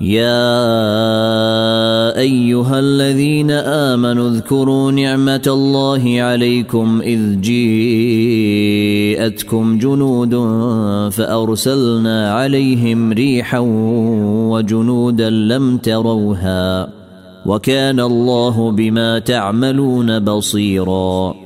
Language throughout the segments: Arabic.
يا أيها الذين آمنوا اذكروا نعمة الله عليكم إذ جيءتكم جنود فأرسلنا عليهم ريحا وجنودا لم تروها وكان الله بما تعملون بصيرا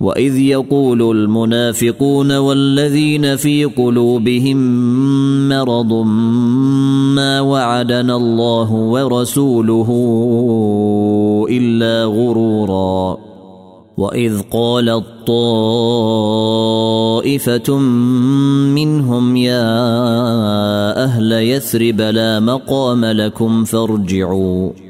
واذ يقول المنافقون والذين في قلوبهم مرض ما وعدنا الله ورسوله الا غرورا واذ قالت طائفه منهم يا أهل يثرب لا مقام لكم فارجعوا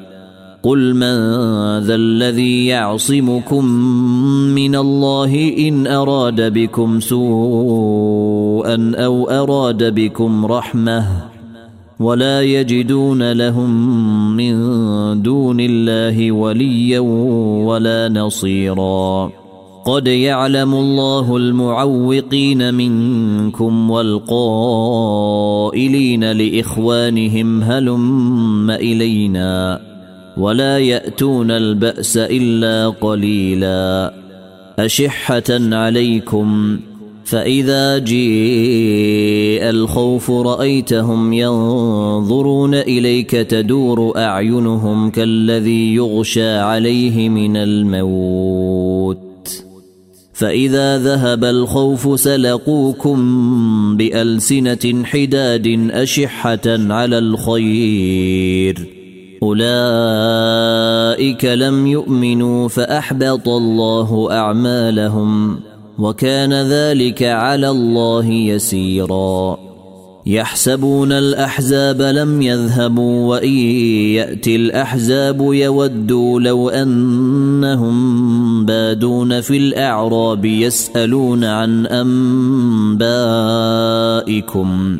قل من ذا الذي يعصمكم من الله إن أراد بكم سوءا أو أراد بكم رحمة ولا يجدون لهم من دون الله وليا ولا نصيرا. قد يعلم الله المعوقين منكم والقائلين لإخوانهم هلم إلينا. ولا يأتون البأس إلا قليلا. أشحة عليكم فإذا جيء الخوف رأيتهم ينظرون إليك تدور أعينهم كالذي يغشى عليه من الموت. فإذا ذهب الخوف سلقوكم بألسنة حداد أشحة على الخير. أولئك لم يؤمنوا فأحبط الله أعمالهم وكان ذلك على الله يسيرا. يحسبون الأحزاب لم يذهبوا وإن يأتي الأحزاب يودوا لو أنهم بادون في الأعراب يسألون عن أنبائكم.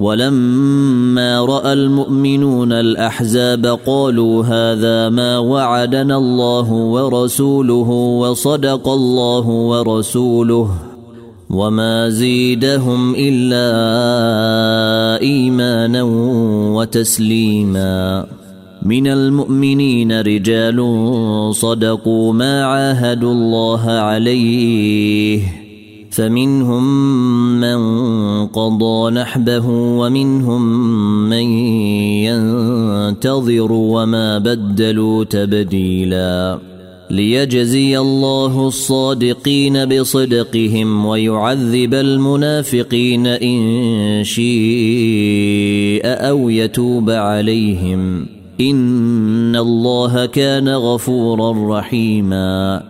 ولما رأى المؤمنون الأحزاب قالوا هذا ما وعدنا الله ورسوله وصدق الله ورسوله وما زيدهم إلا إيمانا وتسليما. من المؤمنين رجال صدقوا ما عاهدوا الله عليه فمنهم من قضى نحبه ومنهم من ينتظر وما بدلوا تبديلا ليجزي الله الصادقين بصدقهم ويعذب المنافقين إن شيء أو يتوب عليهم إن الله كان غفورا رحيما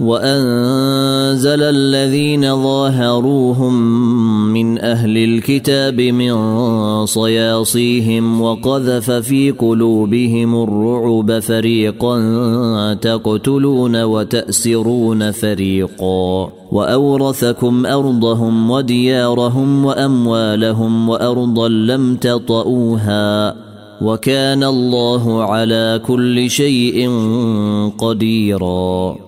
وأنزل الذين ظاهروهم من أهل الكتاب من صياصيهم وقذف في قلوبهم الرعب فريقا تقتلون وتأسرون فريقا وأورثكم أرضهم وديارهم وأموالهم وأرضا لم تطئوها وكان الله على كل شيء قديرا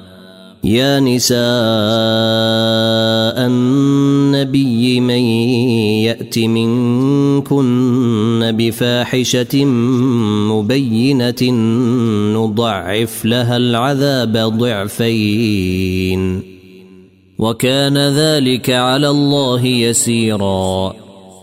يا نساء النبي من يأت منكن بفاحشة مبينة نضعف لها العذاب ضعفين. وكان ذلك على الله يسيرا.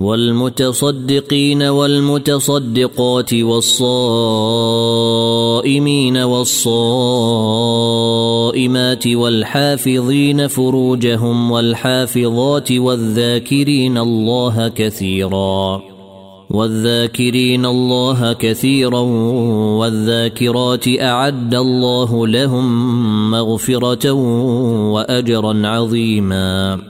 والمتصدقين والمتصدقات والصائمين والصائمات والحافظين فروجهم والحافظات والذاكرين الله كثيرا والذاكرين الله كثيرا والذاكرات أعد الله لهم مغفرة وأجرا عظيما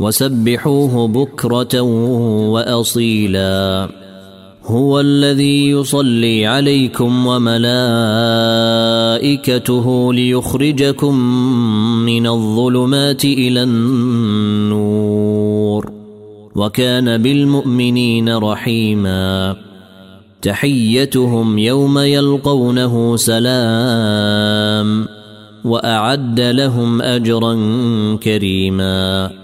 وسبحوه بكرة وأصيلا. هو الذي يصلي عليكم وملائكته ليخرجكم من الظلمات إلى النور. وكان بالمؤمنين رحيما. تحيتهم يوم يلقونه سلام. وأعد لهم أجرا كريما.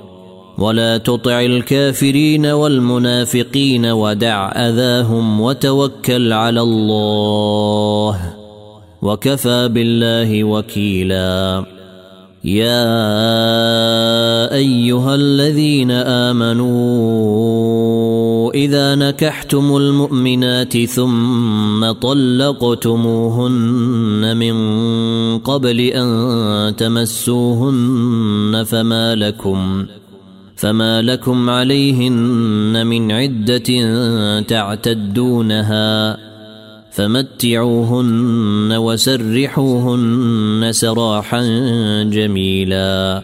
ولا تطع الكافرين والمنافقين ودع أذاهم وتوكل على الله وكفى بالله وكيلا. يا أيها الذين آمنوا إذا نكحتم المؤمنات ثم طلقتموهن من قبل أن تمسوهن فما لكم فما لكم عليهن من عده تعتدونها فمتعوهن وسرحوهن سراحا جميلا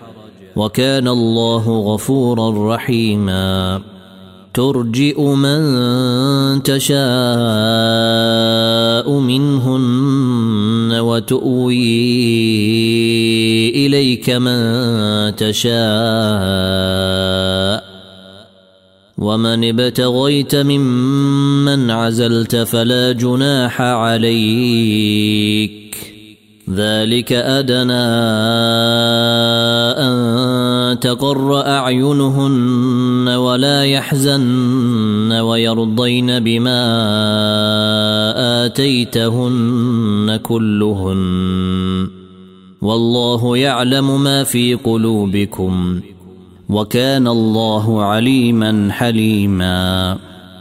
وكان الله غفورا رحيما. ترجئ من تشاء منهن وتؤوي إليك من تشاء. ومن ابتغيت ممن عزلت فلا جناح عليك. ذلك أدنى أن تقر أعينهن ولا يحزن ويرضين بما آتيتهن كلهن. والله يعلم ما في قلوبكم. وكان الله عليما حليما.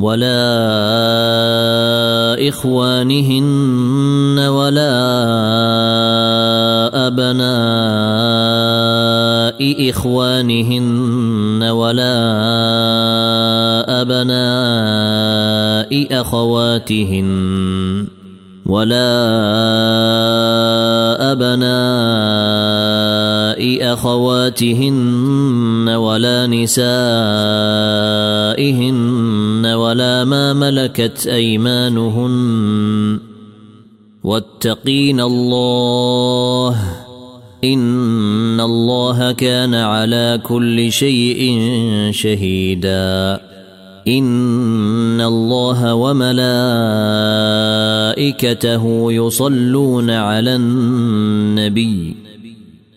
ولا إخوانهن ولا أبناء إخوانهن ولا أبناء أخواتهن ولا أبناء أخواتهن ولا نسائهن ولا ما ملكت أيمانهن واتقين الله إن الله كان على كل شيء شهيدا إن الله وملائكته يصلون على النبي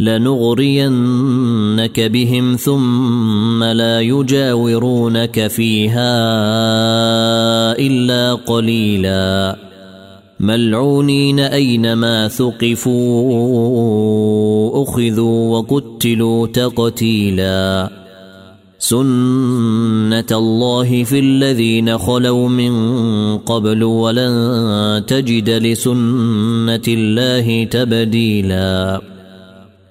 لنغرينك بهم ثم لا يجاورونك فيها إلا قليلاً. ملعونين أينما ثقفوا أخذوا وقتلوا تقتيلا. سنة الله في الذين خلوا من قبل ولن تجد لسنة الله تبديلا.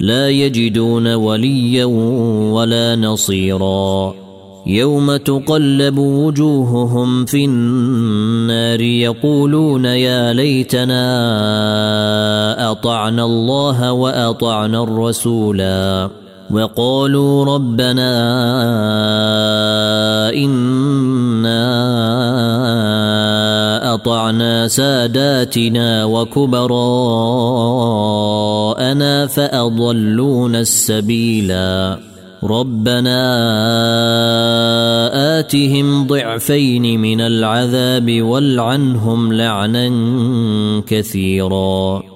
لا يجدون وليا ولا نصيرا. يوم تقلب وجوههم في النار يقولون يا ليتنا أطعنا الله وأطعنا الرسولا. وقالوا ربنا إنا اطعنا ساداتنا وكبراءنا فاضلونا السبيلا ربنا آتهم ضعفين من العذاب والعنهم لعنا كثيرا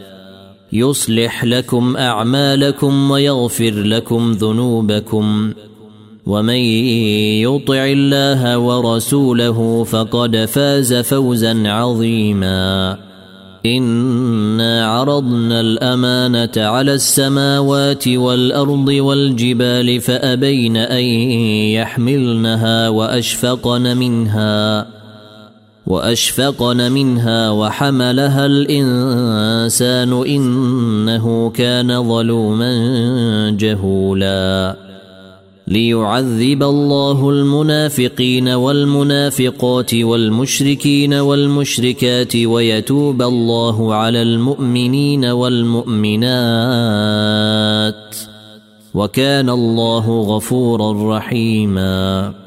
يصلح لكم أعمالكم ويغفر لكم ذنوبكم. ومن يطع الله ورسوله فقد فاز فوزا عظيما. إنا عرضنا الأمانة على السماوات والأرض والجبال فأبين أن يحملنها وأشفقن منها. وأشفقن منها وحملها الإنسان إنه كان ظلوما جهولا. ليعذب الله المنافقين والمنافقات والمشركين والمشركات ويتوب الله على المؤمنين والمؤمنات. وكان الله غفورا رحيما.